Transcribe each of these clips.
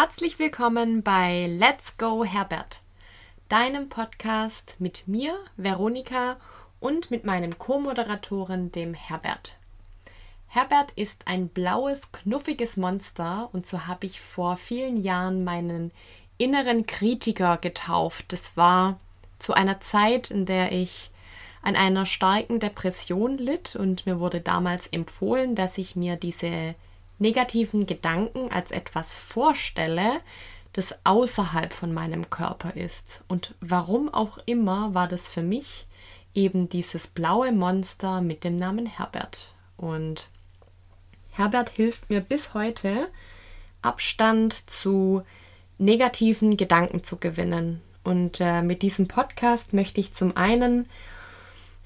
herzlich willkommen bei Let's Go Herbert, deinem Podcast mit mir, Veronika, und mit meinem Co-Moderatoren, dem Herbert. Herbert ist ein blaues, knuffiges Monster und so habe ich vor vielen Jahren meinen inneren Kritiker getauft. Das war zu einer Zeit, in der ich an einer starken Depression litt und mir wurde damals empfohlen, dass ich mir diese negativen Gedanken als etwas vorstelle, das außerhalb von meinem Körper ist. Und warum auch immer war das für mich eben dieses blaue Monster mit dem Namen Herbert. Und Herbert hilft mir bis heute, Abstand zu negativen Gedanken zu gewinnen. Und äh, mit diesem Podcast möchte ich zum einen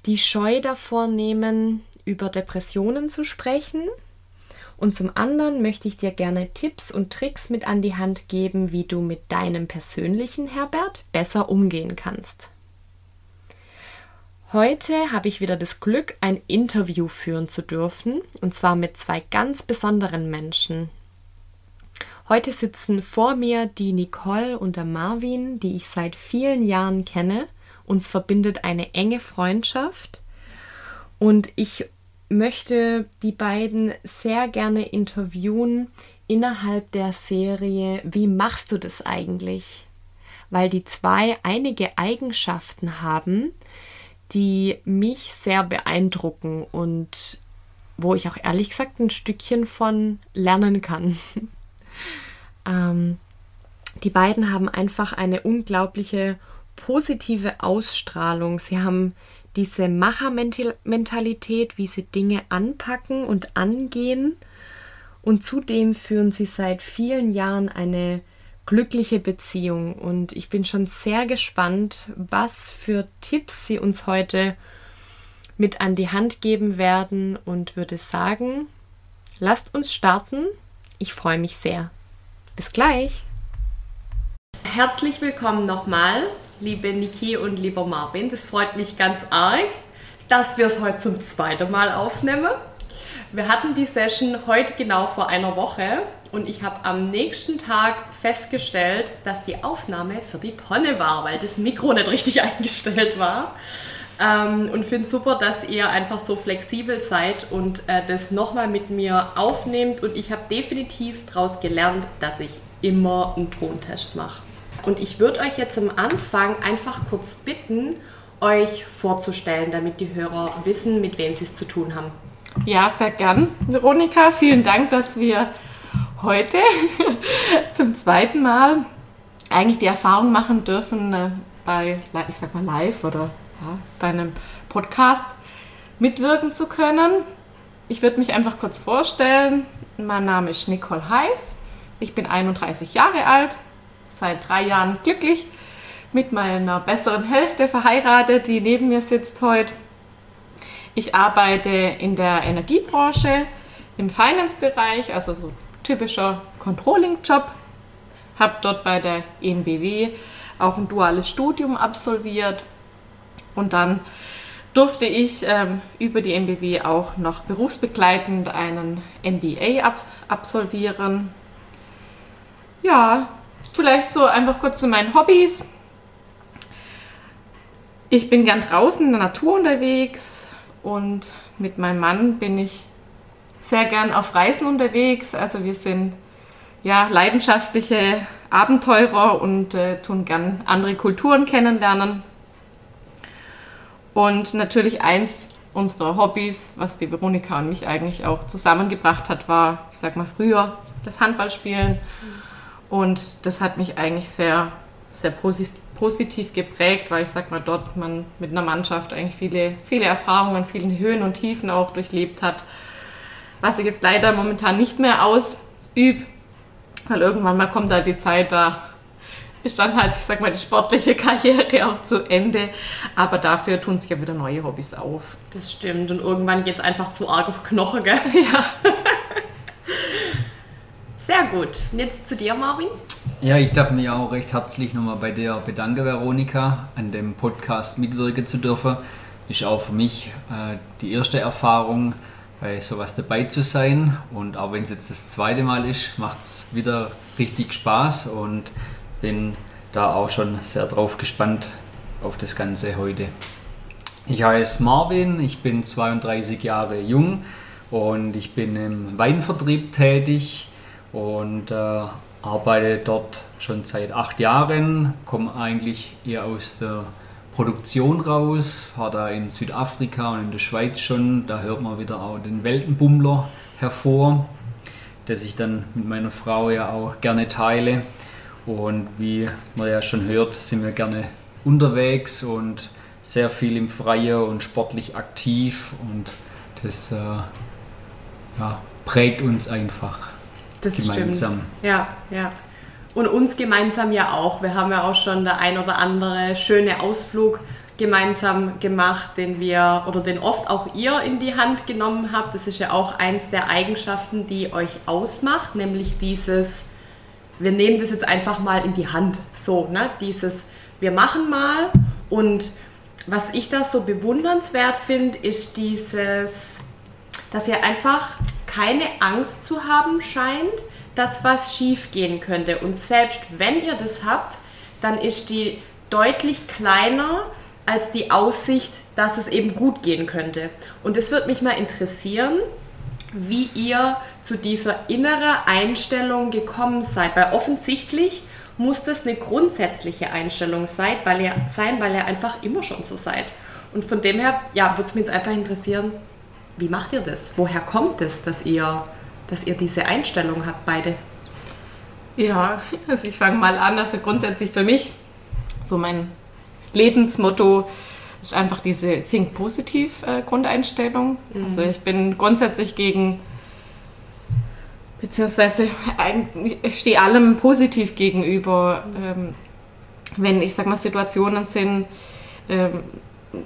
die Scheu davor nehmen, über Depressionen zu sprechen. Und zum anderen möchte ich dir gerne Tipps und Tricks mit an die Hand geben, wie du mit deinem persönlichen Herbert besser umgehen kannst. Heute habe ich wieder das Glück, ein Interview führen zu dürfen, und zwar mit zwei ganz besonderen Menschen. Heute sitzen vor mir die Nicole und der Marvin, die ich seit vielen Jahren kenne uns verbindet eine enge Freundschaft und ich möchte die beiden sehr gerne interviewen innerhalb der Serie Wie machst du das eigentlich? Weil die zwei einige Eigenschaften haben, die mich sehr beeindrucken und wo ich auch ehrlich gesagt ein Stückchen von lernen kann. ähm, die beiden haben einfach eine unglaubliche positive Ausstrahlung. Sie haben diese Machermentalität, wie sie Dinge anpacken und angehen. Und zudem führen sie seit vielen Jahren eine glückliche Beziehung. Und ich bin schon sehr gespannt, was für Tipps sie uns heute mit an die Hand geben werden und würde sagen, lasst uns starten. Ich freue mich sehr. Bis gleich. Herzlich willkommen nochmal liebe Niki und lieber Marvin. Das freut mich ganz arg, dass wir es heute zum zweiten Mal aufnehmen. Wir hatten die Session heute genau vor einer Woche und ich habe am nächsten Tag festgestellt, dass die Aufnahme für die Tonne war, weil das Mikro nicht richtig eingestellt war. Ähm, und finde super, dass ihr einfach so flexibel seid und äh, das nochmal mit mir aufnehmt. Und ich habe definitiv daraus gelernt, dass ich immer einen Tontest mache. Und ich würde euch jetzt am Anfang einfach kurz bitten, euch vorzustellen, damit die Hörer wissen, mit wem sie es zu tun haben. Ja, sehr gern. Veronika, vielen Dank, dass wir heute zum zweiten Mal eigentlich die Erfahrung machen dürfen, äh, bei, ich sag mal, live oder ja, bei einem Podcast mitwirken zu können. Ich würde mich einfach kurz vorstellen. Mein Name ist Nicole Heiß. Ich bin 31 Jahre alt, seit drei Jahren glücklich mit meiner besseren Hälfte verheiratet, die neben mir sitzt heute. Ich arbeite in der Energiebranche im Finance-Bereich, also so typischer Controlling-Job. Habe dort bei der ENBW auch ein duales Studium absolviert und dann durfte ich ähm, über die MBW auch noch berufsbegleitend einen MBA ab absolvieren. Ja, Vielleicht so einfach kurz zu meinen Hobbys. Ich bin gern draußen in der Natur unterwegs und mit meinem Mann bin ich sehr gern auf Reisen unterwegs. Also wir sind ja leidenschaftliche Abenteurer und äh, tun gern andere Kulturen kennenlernen. Und natürlich eins unserer Hobbys, was die Veronika und mich eigentlich auch zusammengebracht hat, war, ich sag mal früher, das Handballspielen. Mhm und das hat mich eigentlich sehr, sehr positiv geprägt, weil ich sag mal, dort man mit einer Mannschaft eigentlich viele, viele Erfahrungen, viele Höhen und Tiefen auch durchlebt hat. Was ich jetzt leider momentan nicht mehr ausübe, weil irgendwann mal kommt halt die Zeit, da ist dann halt, ich sag mal, die sportliche Karriere auch zu Ende. Aber dafür tun sich ja wieder neue Hobbys auf. Das stimmt. Und irgendwann geht es einfach zu arg auf Knochen, gell? Ja. Sehr gut. Und jetzt zu dir, Marvin. Ja, ich darf mich auch recht herzlich nochmal bei dir bedanken, Veronika, an dem Podcast mitwirken zu dürfen. Ist auch für mich äh, die erste Erfahrung, bei sowas dabei zu sein. Und auch wenn es jetzt das zweite Mal ist, macht es wieder richtig Spaß und bin da auch schon sehr drauf gespannt auf das Ganze heute. Ich heiße Marvin, ich bin 32 Jahre jung und ich bin im Weinvertrieb tätig und äh, arbeite dort schon seit acht Jahren, komme eigentlich eher aus der Produktion raus, war da in Südafrika und in der Schweiz schon, da hört man wieder auch den Weltenbummler hervor, das ich dann mit meiner Frau ja auch gerne teile. Und wie man ja schon hört, sind wir gerne unterwegs und sehr viel im Freien und sportlich aktiv. Und das äh, ja, prägt uns einfach das gemeinsam. Stimmt. Ja, ja. Und uns gemeinsam ja auch. Wir haben ja auch schon der ein oder andere schöne Ausflug gemeinsam gemacht, den wir oder den oft auch ihr in die Hand genommen habt. Das ist ja auch eins der Eigenschaften, die euch ausmacht, nämlich dieses, wir nehmen das jetzt einfach mal in die Hand. So, ne? Dieses, wir machen mal und was ich da so bewundernswert finde, ist dieses, dass ihr einfach keine Angst zu haben scheint, dass was schief gehen könnte. Und selbst wenn ihr das habt, dann ist die deutlich kleiner als die Aussicht, dass es eben gut gehen könnte. Und es wird mich mal interessieren, wie ihr zu dieser inneren Einstellung gekommen seid. Weil offensichtlich muss das eine grundsätzliche Einstellung sein, weil ihr, sein, weil ihr einfach immer schon so seid. Und von dem her, ja, würde es mich jetzt einfach interessieren, wie macht ihr das? Woher kommt es, dass ihr, dass ihr diese Einstellung habt, beide? Ja, also ich fange mal an. Also grundsätzlich für mich, so mein Lebensmotto ist einfach diese Think Positiv äh, Grundeinstellung. Mhm. Also ich bin grundsätzlich gegen, beziehungsweise ich stehe allem positiv gegenüber. Ähm, wenn ich sag mal Situationen sind, ähm,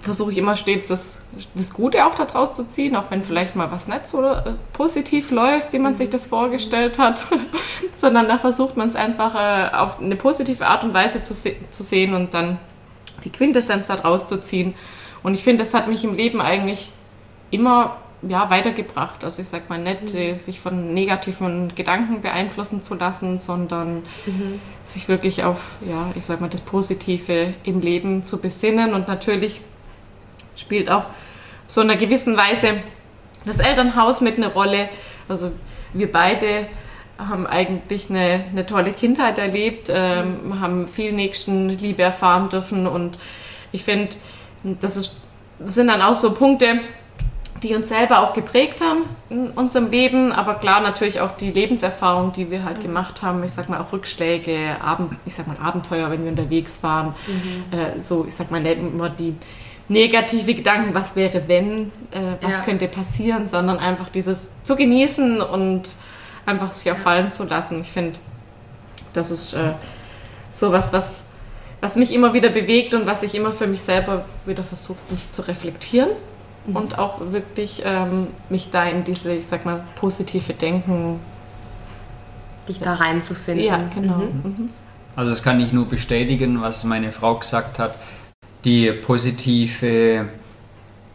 versuche ich immer stets das, das Gute auch daraus zu ziehen, auch wenn vielleicht mal was nicht so äh, positiv läuft, wie man mhm. sich das vorgestellt hat, sondern da versucht man es einfach äh, auf eine positive Art und Weise zu, se zu sehen und dann die Quintessenz daraus zu ziehen. Und ich finde, das hat mich im Leben eigentlich immer ja, weitergebracht. Also ich sag mal nicht, mhm. Äh, sich von negativen Gedanken beeinflussen zu lassen, sondern mhm. sich wirklich auf, ja, ich sag mal, das Positive im Leben zu besinnen und natürlich spielt auch so in einer gewissen Weise das Elternhaus mit eine Rolle. Also wir beide haben eigentlich eine, eine tolle Kindheit erlebt, ähm, haben viel Nächstenliebe erfahren dürfen und ich finde, das, ist, das sind dann auch so Punkte, die uns selber auch geprägt haben in unserem Leben, aber klar natürlich auch die Lebenserfahrung, die wir halt gemacht haben. Ich sag mal auch Rückschläge, Abend, ich sag mal Abenteuer, wenn wir unterwegs waren. Mhm. Äh, so, ich sag mal nicht immer die negative Gedanken, was wäre wenn, äh, was ja. könnte passieren, sondern einfach dieses zu genießen und einfach sich auch fallen zu lassen. Ich finde, das ist äh, sowas, was, was mich immer wieder bewegt und was ich immer für mich selber wieder versuche, mich zu reflektieren mhm. und auch wirklich ähm, mich da in diese, ich sag mal, positive Denken dich da reinzufinden. Ja, genau. Mhm. Mhm. Also das kann ich nur bestätigen, was meine Frau gesagt hat die positive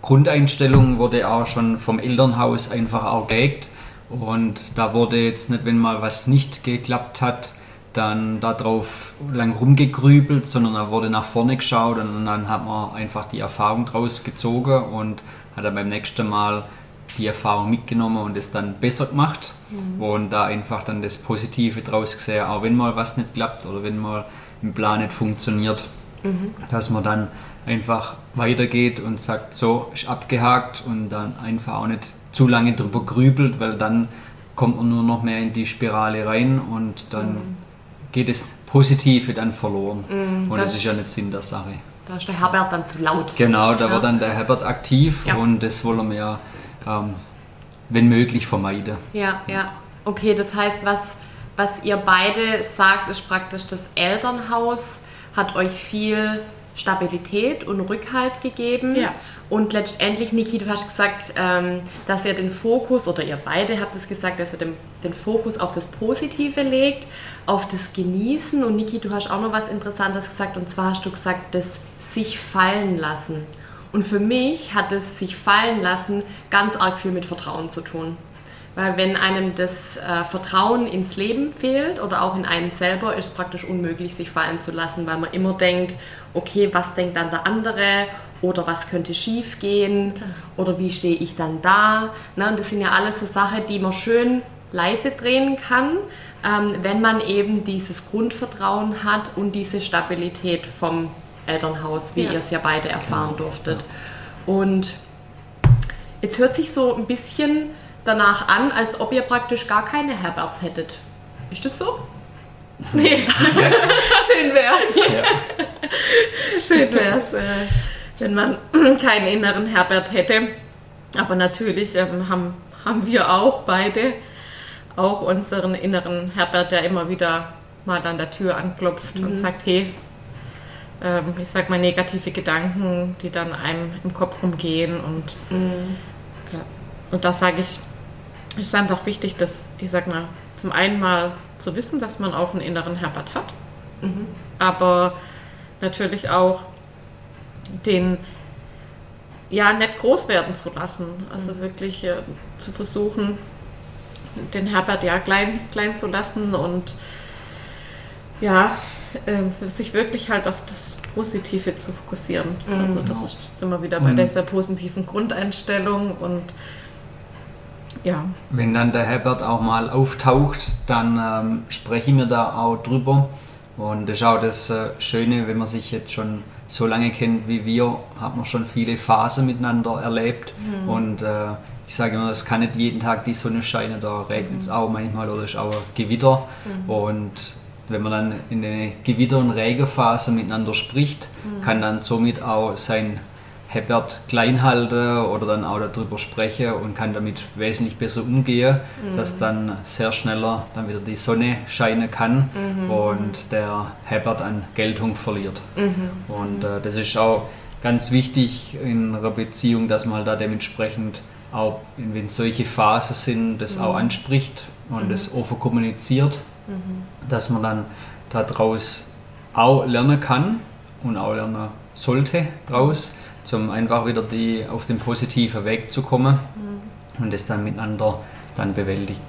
Grundeinstellung wurde auch schon vom Elternhaus einfach auch geprägt. Und da wurde jetzt nicht, wenn mal was nicht geklappt hat, dann darauf lang rumgegrübelt, sondern da wurde nach vorne geschaut und dann hat man einfach die Erfahrung draus gezogen und hat dann beim nächsten Mal die Erfahrung mitgenommen und es dann besser gemacht mhm. und da einfach dann das Positive draus gesehen, auch wenn mal was nicht klappt oder wenn mal ein Plan nicht funktioniert mhm. dass man dann einfach weitergeht und sagt, so ist abgehakt und dann einfach auch nicht zu lange drüber grübelt, weil dann kommt man nur noch mehr in die Spirale rein und dann mhm. geht das Positive dann verloren. Mhm, und das, das, ist ja nicht Sinn der Sache. Da ist der Herbert dann zu laut. Genau, da ja. wird dann der Herbert aktiv ja. und das wollen wir ja, ähm, wenn möglich, vermeiden. Ja, ja. Okay, das heißt, was, was ihr beide sagt, ist praktisch das Elternhaus hat euch viel Stabilität und Rückhalt gegeben. Ja. Und letztendlich, Niki, du hast gesagt, ähm, dass ihr den Fokus, oder ihr beide habt es gesagt, dass ihr den, den Fokus auf das Positive legt, auf das Genießen. Und Niki, du hast auch noch was Interessantes gesagt, und zwar hast du gesagt, das sich fallen lassen. Und für mich hat es sich fallen lassen ganz arg viel mit Vertrauen zu tun. Weil wenn einem das äh, Vertrauen ins Leben fehlt oder auch in einen selber, ist es praktisch unmöglich, sich fallen zu lassen, weil man immer denkt, okay, was denkt dann der andere oder was könnte schief gehen oder wie stehe ich dann da. Ne? Und das sind ja alles so Sachen, die man schön leise drehen kann, ähm, wenn man eben dieses Grundvertrauen hat und diese Stabilität vom Elternhaus, wie ja. ihr es ja beide erfahren genau. durftet. Und jetzt hört sich so ein bisschen danach an, als ob ihr praktisch gar keine Herberts hättet. Ist das so? Nee. Schön wär's. Ja. Schön wär's, äh, wenn man keinen inneren Herbert hätte. Aber natürlich ähm, haben, haben wir auch beide auch unseren inneren Herbert, der immer wieder mal an der Tür anklopft mhm. und sagt, hey, ähm, ich sag mal negative Gedanken, die dann einem im Kopf rumgehen und mhm. ja. und da sage ich, es ist einfach wichtig, dass ich sag mal zum einen mal zu wissen, dass man auch einen inneren Herbert hat, mhm. aber natürlich auch den ja nicht groß werden zu lassen, also mhm. wirklich äh, zu versuchen den Herbert ja klein, klein zu lassen und ja, äh, sich wirklich halt auf das Positive zu fokussieren. Mhm. Also das ist immer wieder bei dieser positiven Grundeinstellung und ja. Wenn dann der Herbert auch mal auftaucht, dann ähm, sprechen wir da auch drüber. Und das ist auch das äh, Schöne, wenn man sich jetzt schon so lange kennt wie wir, hat man schon viele Phasen miteinander erlebt. Mhm. Und äh, ich sage immer, es kann nicht jeden Tag die Sonne scheinen, da regnet es mhm. auch manchmal oder ist auch Gewitter. Mhm. Und wenn man dann in eine Gewitter- und Regenphase miteinander spricht, mhm. kann dann somit auch sein Herbert klein halten oder dann auch darüber sprechen und kann damit wesentlich besser umgehen, mhm. dass dann sehr schneller dann wieder die Sonne scheinen kann mhm. und der Herbert an Geltung verliert. Mhm. Und äh, das ist auch ganz wichtig in einer Beziehung, dass man halt da dementsprechend auch wenn solche Phasen sind, das mhm. auch anspricht und mhm. das offen kommuniziert, mhm. dass man dann daraus auch lernen kann und auch lernen sollte daraus, um einfach wieder die, auf den positiven Weg zu kommen mhm. und das dann miteinander dann bewältigt.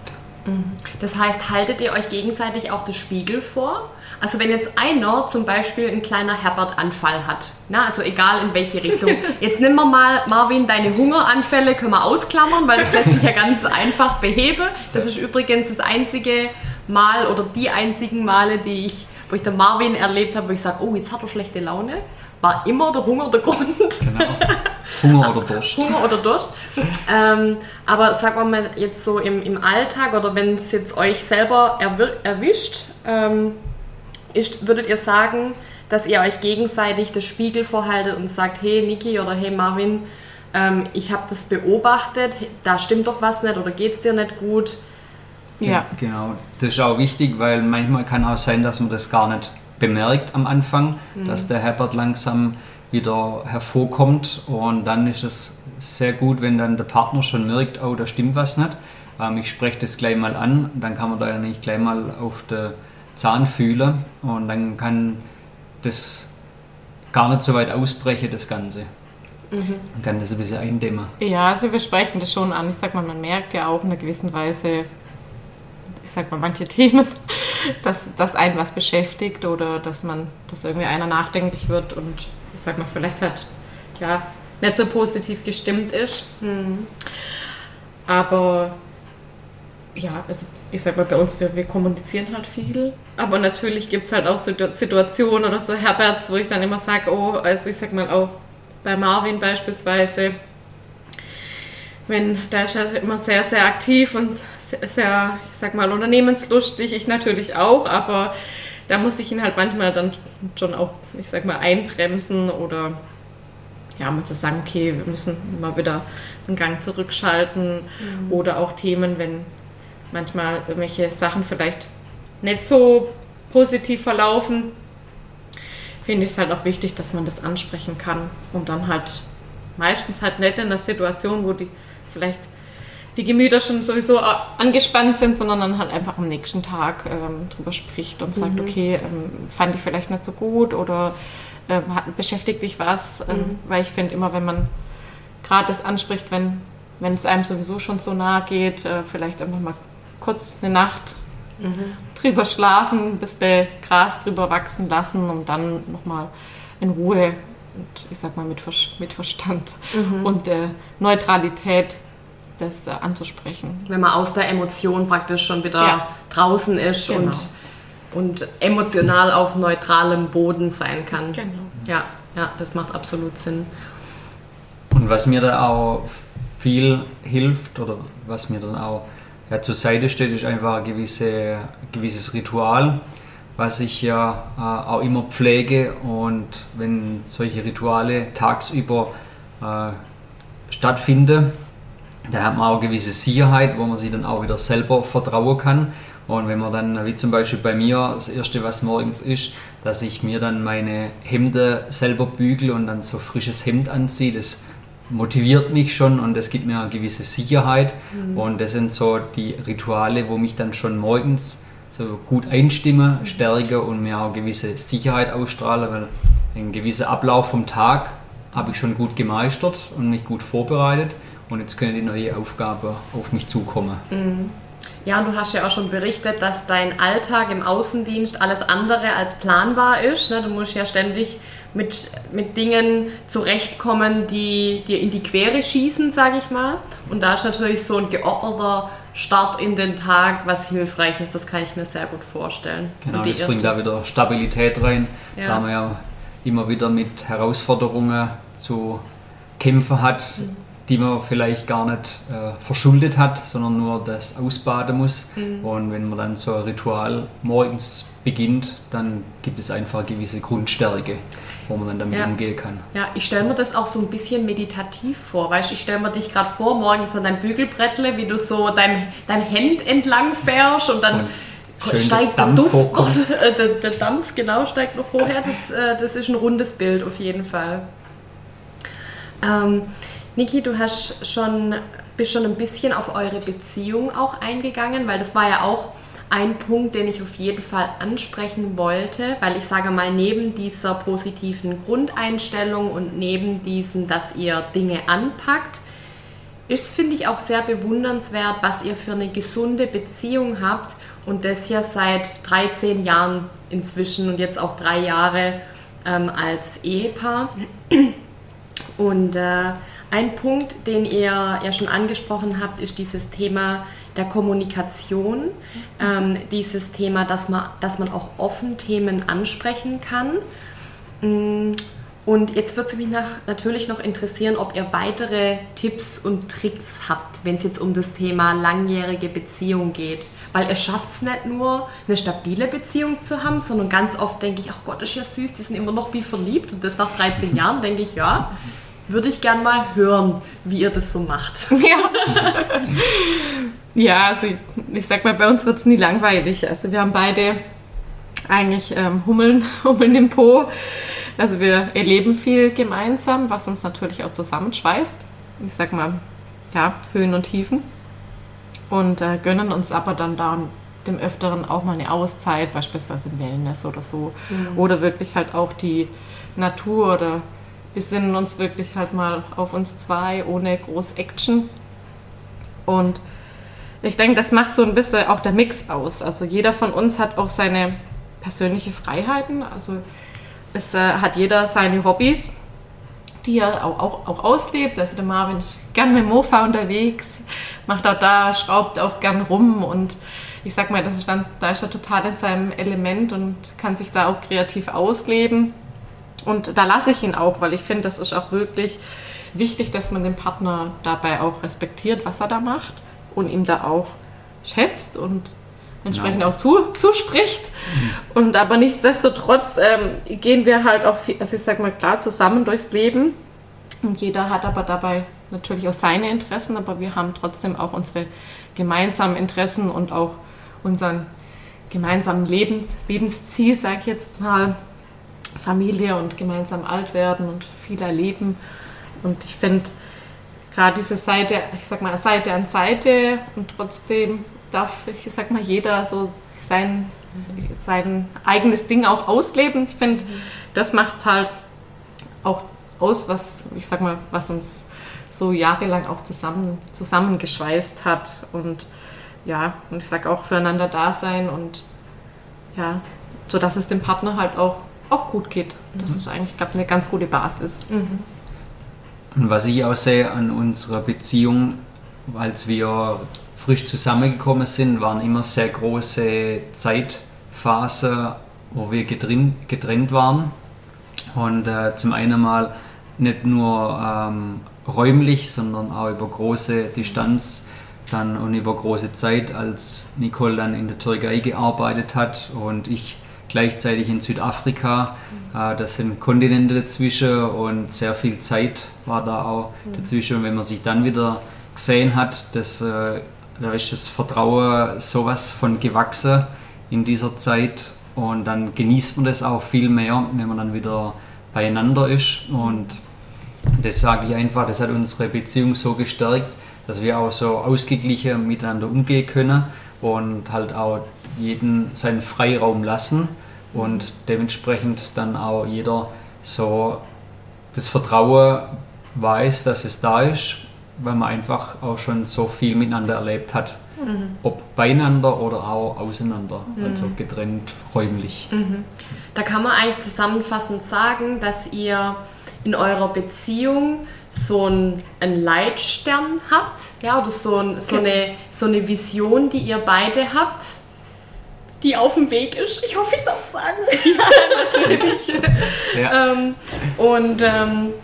Mhm. Das heißt, haltet ihr euch gegenseitig auch das Spiegel vor? Also wenn jetzt einer zum Beispiel ein kleiner Herbert-Anfall hat, na, also egal in welche Richtung. Jetzt nimm wir mal, Marvin, deine Hungeranfälle können wir ausklammern, weil das lässt sich ja ganz einfach beheben. Das ist übrigens das einzige Mal oder die einzigen Male, die ich, wo ich den Marvin erlebt habe, wo ich sage, oh, jetzt hat er schlechte Laune war immer der Hunger der Grund. Genau. Hunger oder Durst. Hunger oder Durst. Ähm, aber sagen wir mal jetzt so im, im Alltag oder wenn es jetzt euch selber erwischt, ähm, ist, würdet ihr sagen, dass ihr euch gegenseitig das Spiegel vorhaltet und sagt, hey Niki oder hey Marvin, ähm, ich habe das beobachtet, da stimmt doch was nicht oder geht es dir nicht gut? Ja. Genau, das ist auch wichtig, weil manchmal kann auch sein, dass man das gar nicht bemerkt am Anfang, mhm. dass der Herbert langsam wieder hervorkommt und dann ist es sehr gut, wenn dann der Partner schon merkt, oh, da stimmt was nicht. Ähm, ich spreche das gleich mal an, dann kann man da ja nicht gleich mal auf den Zahn fühlen und dann kann das gar nicht so weit ausbrechen, das Ganze. Mhm. Man kann das ein bisschen eindämmen. Ja, also wir sprechen das schon an. Ich sag mal, man merkt ja auch in einer gewissen Weise, ich sag mal, manche Themen, dass, dass einen was beschäftigt oder dass man, dass irgendwie einer nachdenklich wird und ich sag mal, vielleicht halt ja nicht so positiv gestimmt ist. Mhm. Aber ja, also ich sag mal, bei uns, wir, wir kommunizieren halt viel. Aber natürlich gibt es halt auch so Situationen oder so Herberts, wo ich dann immer sage, oh, also ich sag mal auch bei Marvin beispielsweise, wenn der ist ja immer sehr, sehr aktiv und sehr, ich sag mal, unternehmenslustig, ich natürlich auch, aber da muss ich ihn halt manchmal dann schon auch, ich sag mal, einbremsen oder ja, mal zu sagen, okay, wir müssen mal wieder einen Gang zurückschalten mhm. oder auch Themen, wenn manchmal irgendwelche Sachen vielleicht nicht so positiv verlaufen, finde ich es halt auch wichtig, dass man das ansprechen kann und dann halt meistens halt nicht in der Situation, wo die vielleicht die Gemüter schon sowieso angespannt sind, sondern dann halt einfach am nächsten Tag ähm, drüber spricht und sagt, mhm. okay, ähm, fand ich vielleicht nicht so gut oder äh, hat, beschäftigt dich was, äh, mhm. weil ich finde immer, wenn man gerade das anspricht, wenn, wenn es einem sowieso schon so nahe geht, äh, vielleicht einfach mal kurz eine Nacht mhm. drüber schlafen, bis der Gras drüber wachsen lassen und dann nochmal in Ruhe und ich sag mal mit, Ver mit Verstand mhm. und äh, Neutralität das äh, anzusprechen. Wenn man aus der Emotion praktisch schon wieder ja. draußen ist genau. und, und emotional auf neutralem Boden sein kann. Genau. Ja, ja, das macht absolut Sinn. Und was mir da auch viel hilft oder was mir dann auch ja, zur Seite steht, ist einfach ein gewisse, gewisses Ritual, was ich ja äh, auch immer pflege. Und wenn solche Rituale tagsüber äh, stattfinden, dann hat man auch eine gewisse Sicherheit, wo man sich dann auch wieder selber vertrauen kann. Und wenn man dann, wie zum Beispiel bei mir, das Erste, was morgens ist, dass ich mir dann meine Hemden selber bügel und dann so frisches Hemd anziehe, das motiviert mich schon und das gibt mir eine gewisse Sicherheit. Mhm. Und das sind so die Rituale, wo mich dann schon morgens so gut einstimme, mhm. stärke und mir auch eine gewisse Sicherheit ausstrahle, weil ein gewisser Ablauf vom Tag habe ich schon gut gemeistert und mich gut vorbereitet. Und jetzt können die neue Aufgabe auf mich zukommen. Mhm. Ja, und du hast ja auch schon berichtet, dass dein Alltag im Außendienst alles andere als planbar ist. Ne? Du musst ja ständig mit, mit Dingen zurechtkommen, die dir in die Quere schießen, sage ich mal. Und da ist natürlich so ein geordneter Start in den Tag was hilfreich ist. Das kann ich mir sehr gut vorstellen. Genau, das bringt da wieder Stabilität rein, ja. da man ja immer wieder mit Herausforderungen zu kämpfen hat. Mhm die man vielleicht gar nicht äh, verschuldet hat, sondern nur das ausbaden muss. Mhm. Und wenn man dann so ein Ritual morgens beginnt, dann gibt es einfach eine gewisse Grundstärke, wo man dann damit ja. umgehen kann. Ja, ich stelle mir das auch so ein bisschen meditativ vor. Weißt du, ich stelle mir dich gerade vor, morgens an deinem Bügelbrettle, wie du so dein, dein Hemd entlang fährst und dann. Und steigt der, Duft noch, äh, der, der, Dampf genau steigt noch hoch. Das, äh, das ist ein rundes Bild auf jeden Fall. Ähm, Niki, du hast schon, bist schon ein bisschen auf eure Beziehung auch eingegangen, weil das war ja auch ein Punkt, den ich auf jeden Fall ansprechen wollte, weil ich sage mal, neben dieser positiven Grundeinstellung und neben diesem, dass ihr Dinge anpackt, ist, finde ich, auch sehr bewundernswert, was ihr für eine gesunde Beziehung habt und das ja seit 13 Jahren inzwischen und jetzt auch drei Jahre ähm, als Ehepaar. Und äh, ein Punkt, den ihr ja schon angesprochen habt, ist dieses Thema der Kommunikation, ähm, dieses Thema, dass man, dass man auch offen Themen ansprechen kann. Mm, und jetzt würde es mich nach, natürlich noch interessieren, ob ihr weitere Tipps und Tricks habt, wenn es jetzt um das Thema langjährige Beziehung geht. Weil ihr schafft es nicht nur, eine stabile Beziehung zu haben, sondern ganz oft denke ich, ach Gott, ist ja süß, die sind immer noch wie verliebt. Und das nach 13 Jahren denke ich, ja, würde ich gern mal hören, wie ihr das so macht. Ja, ja also ich, ich sag mal, bei uns wird es nie langweilig. Also wir haben beide eigentlich ähm, Hummeln, Hummeln im Po. Also wir erleben viel gemeinsam, was uns natürlich auch zusammenschweißt. Ich sag mal, ja, Höhen und Tiefen. Und äh, gönnen uns aber dann da dem Öfteren auch mal eine Auszeit, beispielsweise Wellness oder so. Mhm. Oder wirklich halt auch die Natur oder wir sinnen uns wirklich halt mal auf uns zwei ohne groß Action. Und ich denke, das macht so ein bisschen auch der Mix aus. Also jeder von uns hat auch seine persönliche Freiheiten. Also es äh, hat jeder seine Hobbys, die er auch, auch, auch auslebt. Also der Marvin ist gern mit Mofa unterwegs, macht auch da, schraubt auch gern rum und ich sag mal, das ist dann, da ist er total in seinem Element und kann sich da auch kreativ ausleben. Und da lasse ich ihn auch, weil ich finde, das ist auch wirklich wichtig, dass man den Partner dabei auch respektiert, was er da macht und ihm da auch schätzt und entsprechend genau. auch zu, zuspricht. Mhm. Und aber nichtsdestotrotz ähm, gehen wir halt auch, viel, also ich sag mal klar, zusammen durchs Leben. Und jeder hat aber dabei natürlich auch seine Interessen, aber wir haben trotzdem auch unsere gemeinsamen Interessen und auch unseren gemeinsamen Lebens, Lebensziel, sag ich jetzt mal, Familie und gemeinsam alt werden und viel erleben. Und ich finde gerade diese Seite, ich sag mal Seite an Seite und trotzdem darf, ich sag mal, jeder so sein, sein eigenes Ding auch ausleben. Ich finde, das macht es halt auch aus, was, ich sag mal, was uns so jahrelang auch zusammen, zusammengeschweißt hat und ja, und ich sag auch füreinander da sein und ja, so dass es dem Partner halt auch, auch gut geht. Das mhm. ist eigentlich, glaube eine ganz gute Basis. Mhm. Und was ich auch sehe an unserer Beziehung, als wir frisch zusammengekommen sind, waren immer sehr große Zeitphasen, wo wir getrennt, getrennt waren. Und äh, zum einen mal nicht nur ähm, räumlich, sondern auch über große Distanz dann und über große Zeit, als Nicole dann in der Türkei gearbeitet hat und ich gleichzeitig in Südafrika. Äh, das sind Kontinente dazwischen und sehr viel Zeit war da auch mhm. dazwischen. Und wenn man sich dann wieder gesehen hat, das, äh, da ist das Vertrauen sowas von gewachsen in dieser Zeit und dann genießt man das auch viel mehr, wenn man dann wieder beieinander ist. Und das sage ich einfach, das hat unsere Beziehung so gestärkt, dass wir auch so ausgeglichen miteinander umgehen können und halt auch jeden seinen Freiraum lassen und dementsprechend dann auch jeder so das Vertrauen weiß, dass es da ist, weil man einfach auch schon so viel miteinander erlebt hat. Mhm. Ob beieinander oder auch auseinander, mhm. also getrennt räumlich. Mhm. Da kann man eigentlich zusammenfassend sagen, dass ihr in eurer Beziehung so einen, einen Leitstern habt, ja, oder so, ein, so, eine, so eine Vision, die ihr beide habt, die auf dem Weg ist. Ich hoffe, ich darf es sagen. Ja, natürlich. ja. Ähm, und ähm,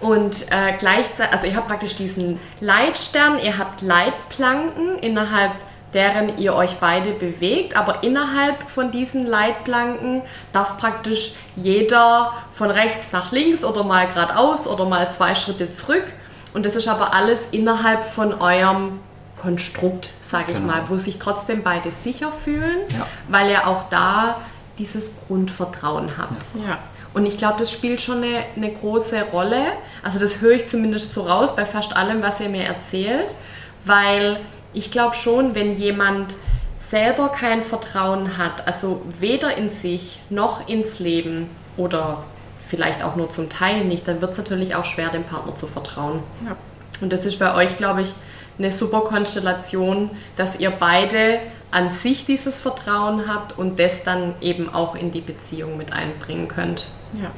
und äh, gleichzeitig, also ihr habt praktisch diesen Leitstern, ihr habt Leitplanken, innerhalb deren ihr euch beide bewegt, aber innerhalb von diesen Leitplanken darf praktisch jeder von rechts nach links oder mal geradeaus oder mal zwei Schritte zurück. Und das ist aber alles innerhalb von eurem Konstrukt, sage ich genau. mal, wo sich trotzdem beide sicher fühlen, ja. weil ihr auch da dieses Grundvertrauen habt. Ja. Und ich glaube, das spielt schon eine, eine große Rolle. Also das höre ich zumindest so raus bei fast allem, was ihr mir erzählt, weil ich glaube schon, wenn jemand selber kein Vertrauen hat, also weder in sich noch ins Leben oder vielleicht auch nur zum Teil nicht, dann wird es natürlich auch schwer, dem Partner zu vertrauen. Ja. Und das ist bei euch, glaube ich, eine super Konstellation, dass ihr beide an sich dieses Vertrauen habt und das dann eben auch in die Beziehung mit einbringen könnt. Ja.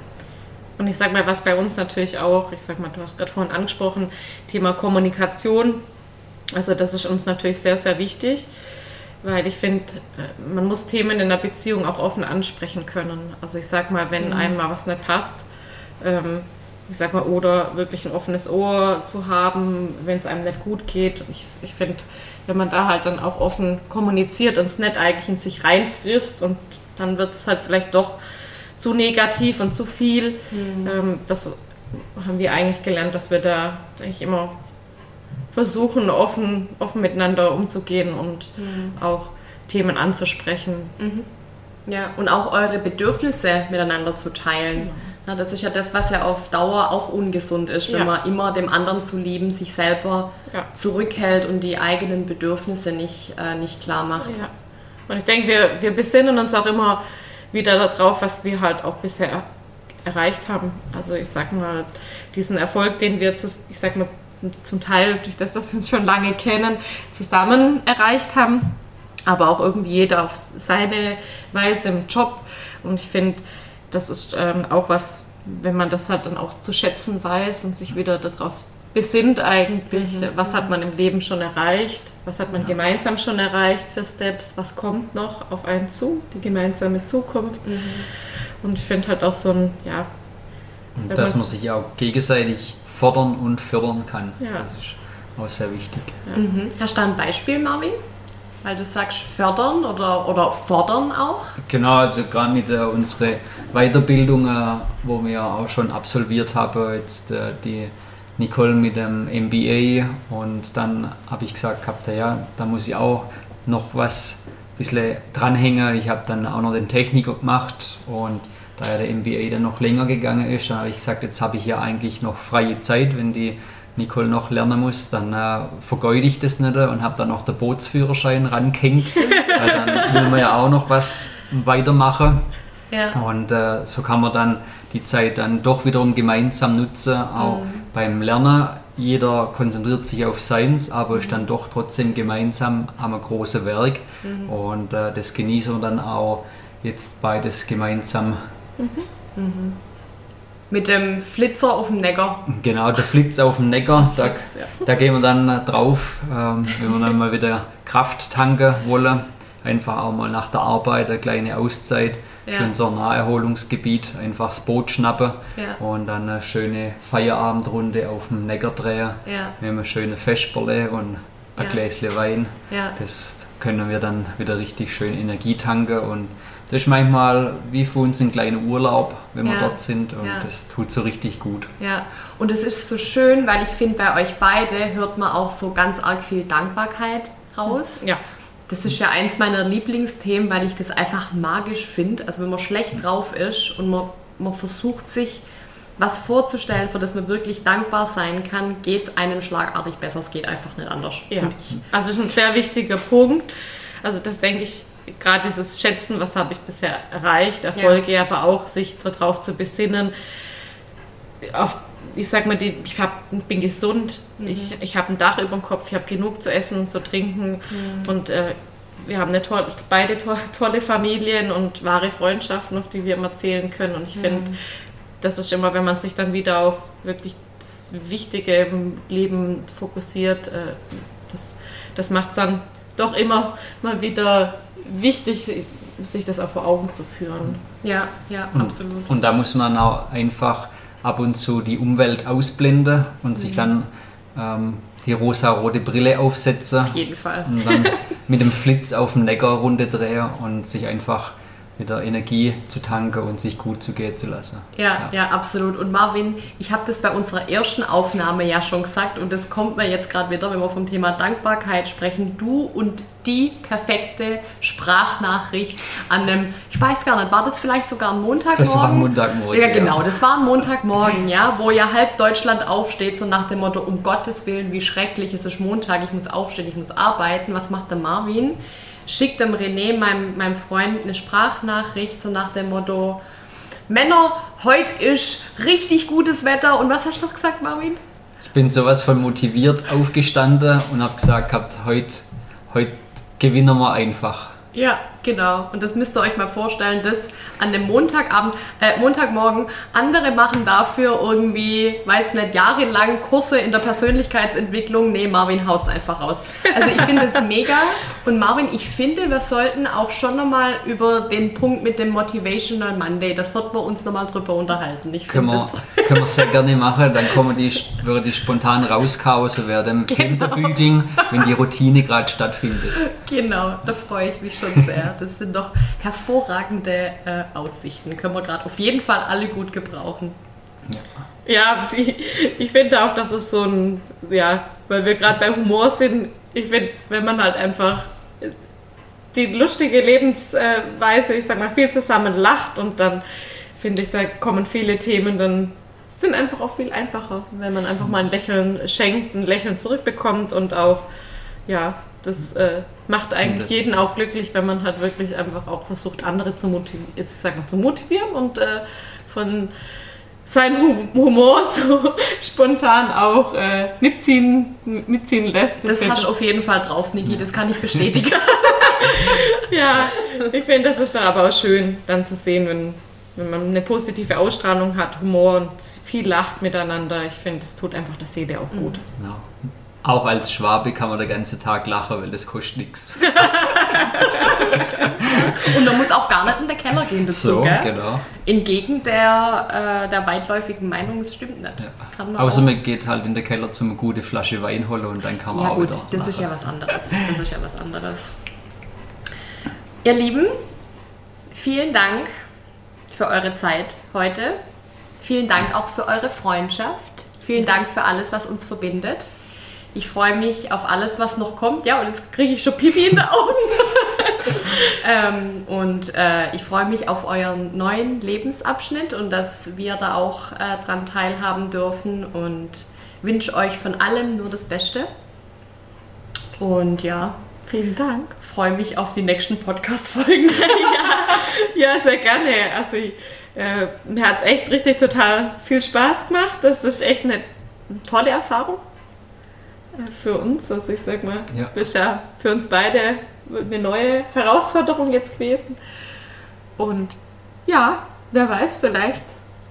Und ich sag mal, was bei uns natürlich auch, ich sag mal, du hast gerade vorhin angesprochen, Thema Kommunikation. Also das ist uns natürlich sehr, sehr wichtig, weil ich finde, äh, man muss Themen in der Beziehung auch offen ansprechen können. Also ich sag mal, wenn mhm. einem mal was nicht passt, ähm, ich sag mal, oder wirklich ein offenes Ohr zu haben, wenn es einem nicht gut geht. Ich, ich finde, wenn man da halt dann auch offen kommuniziert und es nicht eigentlich in sich reinfrisst und dann wird es halt vielleicht doch zu negativ und zu viel. Mhm. Ähm, das haben wir eigentlich gelernt, dass wir da eigentlich immer versuchen, offen, offen miteinander umzugehen und mhm. auch Themen anzusprechen. Mhm. Ja, und auch eure Bedürfnisse miteinander zu teilen. Na, das ist ja das, was ja auf Dauer auch ungesund ist, wenn ja. man immer dem anderen zu lieben, sich selber ja. zurückhält und die eigenen Bedürfnisse nicht, äh, nicht klar macht. Ja. Und ich denke, wir, wir besinnen uns auch immer wieder darauf, was wir halt auch bisher erreicht haben. Also ich sag mal, diesen Erfolg, den wir, zu, ich sag mal, zum Teil durch das, dass wir uns schon lange kennen, zusammen erreicht haben, aber auch irgendwie jeder auf seine Weise im Job. Und ich finde, das ist ähm, auch was, wenn man das halt dann auch zu schätzen weiß und sich wieder darauf besinnt eigentlich, mhm. was hat man im Leben schon erreicht, was hat man ja. gemeinsam schon erreicht für Steps, was kommt noch auf einen zu, die gemeinsame Zukunft. Mhm. Und ich finde halt auch so ein, ja. Dass man sich auch gegenseitig fordern und fördern kann. Ja. Das ist auch sehr wichtig. Ja. Mhm. Hast du da ein Beispiel, Marvin? Weil du sagst fördern oder, oder fordern auch? Genau, also gerade mit äh, unseren Weiterbildungen, wo wir auch schon absolviert haben, jetzt äh, die Nicole mit dem MBA und dann habe ich gesagt gehabt, ja, da muss ich auch noch was ein bisschen dranhängen. Ich habe dann auch noch den Techniker gemacht und da ja der MBA dann noch länger gegangen ist, dann habe ich gesagt, jetzt habe ich ja eigentlich noch freie Zeit, wenn die Nicole noch lernen muss, dann äh, vergeude ich das nicht und habe dann noch den Bootsführerschein rangehängt, weil dann will man ja auch noch was weitermachen. Ja. Und äh, so kann man dann die Zeit dann doch wiederum gemeinsam nutzen, auch Mhm. beim Lernen. Jeder konzentriert sich auf seins, aber Mhm. ist dann doch trotzdem gemeinsam am großen Werk. Mhm. Und äh, das genießen wir dann auch jetzt beides gemeinsam. Mit dem Flitzer auf dem Neckar. Genau, der Flitz auf dem Neckar, da, ja. da gehen wir dann drauf, ähm, wenn wir dann mal wieder Kraft tanken wollen. Einfach auch mal nach der Arbeit eine kleine Auszeit. Ja. Schön so ein Naherholungsgebiet, einfach das Boot schnappen Ja. und dann eine schöne Feierabendrunde auf dem Neckar drehen. Ja. Wir haben eine schöne Vesperle und ein Ja. Gläschen Wein. Das können wir dann wieder richtig schön Energie tanken und das ist manchmal wie für uns ein kleiner Urlaub, wenn wir Ja. dort sind und Ja. das tut so richtig gut. Ja, und es ist so schön, weil ich finde, bei euch beide hört man auch so ganz arg viel Dankbarkeit raus. Ja. Das ist ja eins meiner Lieblingsthemen, weil ich das einfach magisch finde. Also wenn man schlecht drauf ist und man, man versucht sich was vorzustellen, für das man wirklich dankbar sein kann, geht es einem schlagartig besser. Es geht einfach nicht anders, Ja, finde ich. also das ist ein sehr wichtiger Punkt. Also das denke ich, gerade dieses Schätzen, was habe ich bisher erreicht, Erfolge, aber auch sich darauf zu besinnen, auf, ich sag mal, die, ich hab, bin gesund, ich, ich habe ein Dach über dem Kopf, ich habe genug zu essen und zu trinken. Und äh, wir haben eine tolle, beide to tolle Familien und wahre Freundschaften, auf die wir immer zählen können. Und ich finde, das ist immer, wenn man sich dann wieder auf wirklich das Wichtige im Leben fokussiert, äh, das, das macht es dann doch immer mal wieder wichtig, sich das auch vor Augen zu führen. Ja, ja, Und, absolut. Und da muss man auch einfach ab und zu die Umwelt ausblenden und sich dann ähm, die rosa-rote Brille aufsetzen Auf jeden Fall. und dann mit dem Flitz auf dem Neckar runde drehen und sich einfach wieder Energie zu tanken und sich gut zu gehen zu lassen. Ja, ja, absolut. Und Marvin, ich habe das bei unserer ersten Aufnahme ja schon gesagt und das kommt mir jetzt gerade wieder, wenn wir vom Thema Dankbarkeit sprechen. Du und die perfekte Sprachnachricht an einem, ich weiß gar nicht, war das vielleicht sogar ein Montagmorgen? Das war ein Montagmorgen, Ja, ja. genau, das war ein Montagmorgen, ja, wo ja halb Deutschland aufsteht, so nach dem Motto, um Gottes Willen, wie schrecklich, es ist Montag, ich muss aufstehen, ich muss arbeiten. Was macht der Marvin? Schickt dem René, meinem, meinem Freund, eine Sprachnachricht, so nach dem Motto, Männer, heute ist richtig gutes Wetter. Und was hast du noch gesagt, Marvin? Ich bin sowas von motiviert aufgestanden und habe gesagt, gehabt, heute, heute gewinnen wir einfach. Ja, genau. Und das müsst ihr euch mal vorstellen, dass an dem Montagabend, äh, Montagmorgen andere machen dafür irgendwie, weiß nicht, jahrelang Kurse in der Persönlichkeitsentwicklung. Nee, Marvin haut's einfach raus. Also ich finde es mega. Und Marvin, ich finde, wir sollten auch schon nochmal über den Punkt mit dem Motivational Monday, das sollten wir uns nochmal drüber unterhalten. Ich Können finde wir, das. können wir sehr gerne machen, dann kommen die, würde die spontan rauskauen, so werden Genau. Hinterbügeln, wenn die Routine gerade stattfindet. Genau, da freue ich mich schon sehr. Das sind doch hervorragende äh, Aussichten. Können wir gerade auf jeden Fall alle gut gebrauchen. Ja, ich, ich finde auch, dass es so ein, ja, weil wir gerade bei Humor sind, ich finde, wenn man halt einfach die lustige Lebensweise, ich sag mal, viel zusammen lacht und dann finde ich, da kommen viele Themen dann sind einfach auch viel einfacher, wenn man einfach mal ein Lächeln schenkt, ein Lächeln zurückbekommt und auch, ja, das äh, macht eigentlich das- jeden auch glücklich, wenn man halt wirklich einfach auch versucht, andere zu motivieren, jetzt ich sag mal, zu motivieren und äh, von seinen Hu- Humor so spontan auch äh, mitziehen, mitziehen lässt. Das find hast du auf jeden Fall drauf, Niki, das kann ich bestätigen. Ja, ich finde, das ist dann aber auch schön, dann zu sehen, wenn, wenn man eine positive Ausstrahlung hat, Humor und viel lacht miteinander. Ich finde, das tut einfach der Seele auch gut. Genau. Auch als Schwabe kann man den ganzen Tag lachen, weil das kostet nichts. Und man muss auch gar nicht in den Keller gehen dazu, So, gell? genau. Entgegen der, äh, der weitläufigen Meinung, das stimmt nicht. Man Außer auch. man geht halt in den Keller zum eine gute Flasche Wein holen und dann kann man Ja auch gut, wieder das ist ja was anderes. Das ist ja was anderes. Ihr Lieben, vielen Dank für eure Zeit heute. Vielen Dank auch für eure Freundschaft. Vielen Dank für alles, was uns verbindet. Ich freue mich auf alles, was noch kommt. Ja, und jetzt kriege ich schon Pipi in den Augen. ähm, und äh, ich freue mich auf euren neuen Lebensabschnitt und dass wir da auch äh, dran teilhaben dürfen und wünsche euch von allem nur das Beste. Und ja, Vielen Dank. Freue mich auf die nächsten Podcast-Folgen. ja, ja, sehr gerne. Also äh, mir hat es echt richtig total viel Spaß gemacht. Das ist echt eine tolle Erfahrung für uns. Also ich sag mal, ja. ist ja für uns beide eine neue Herausforderung jetzt gewesen. Und ja, wer weiß, vielleicht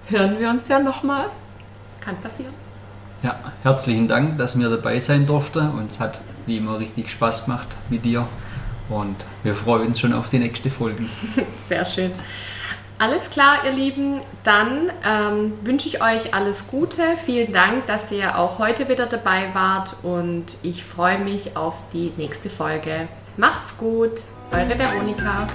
hören wir uns ja nochmal. Kann passieren. Ja, herzlichen Dank, dass wir dabei sein durften. Uns hat wie immer richtig Spaß gemacht mit dir. Und wir freuen uns schon auf die nächste Folge. Sehr schön. Alles klar, ihr Lieben. Dann ähm, wünsche ich euch alles Gute. Vielen Dank, dass ihr auch heute wieder dabei wart. Und ich freue mich auf die nächste Folge. Macht's gut. Eure Veronika.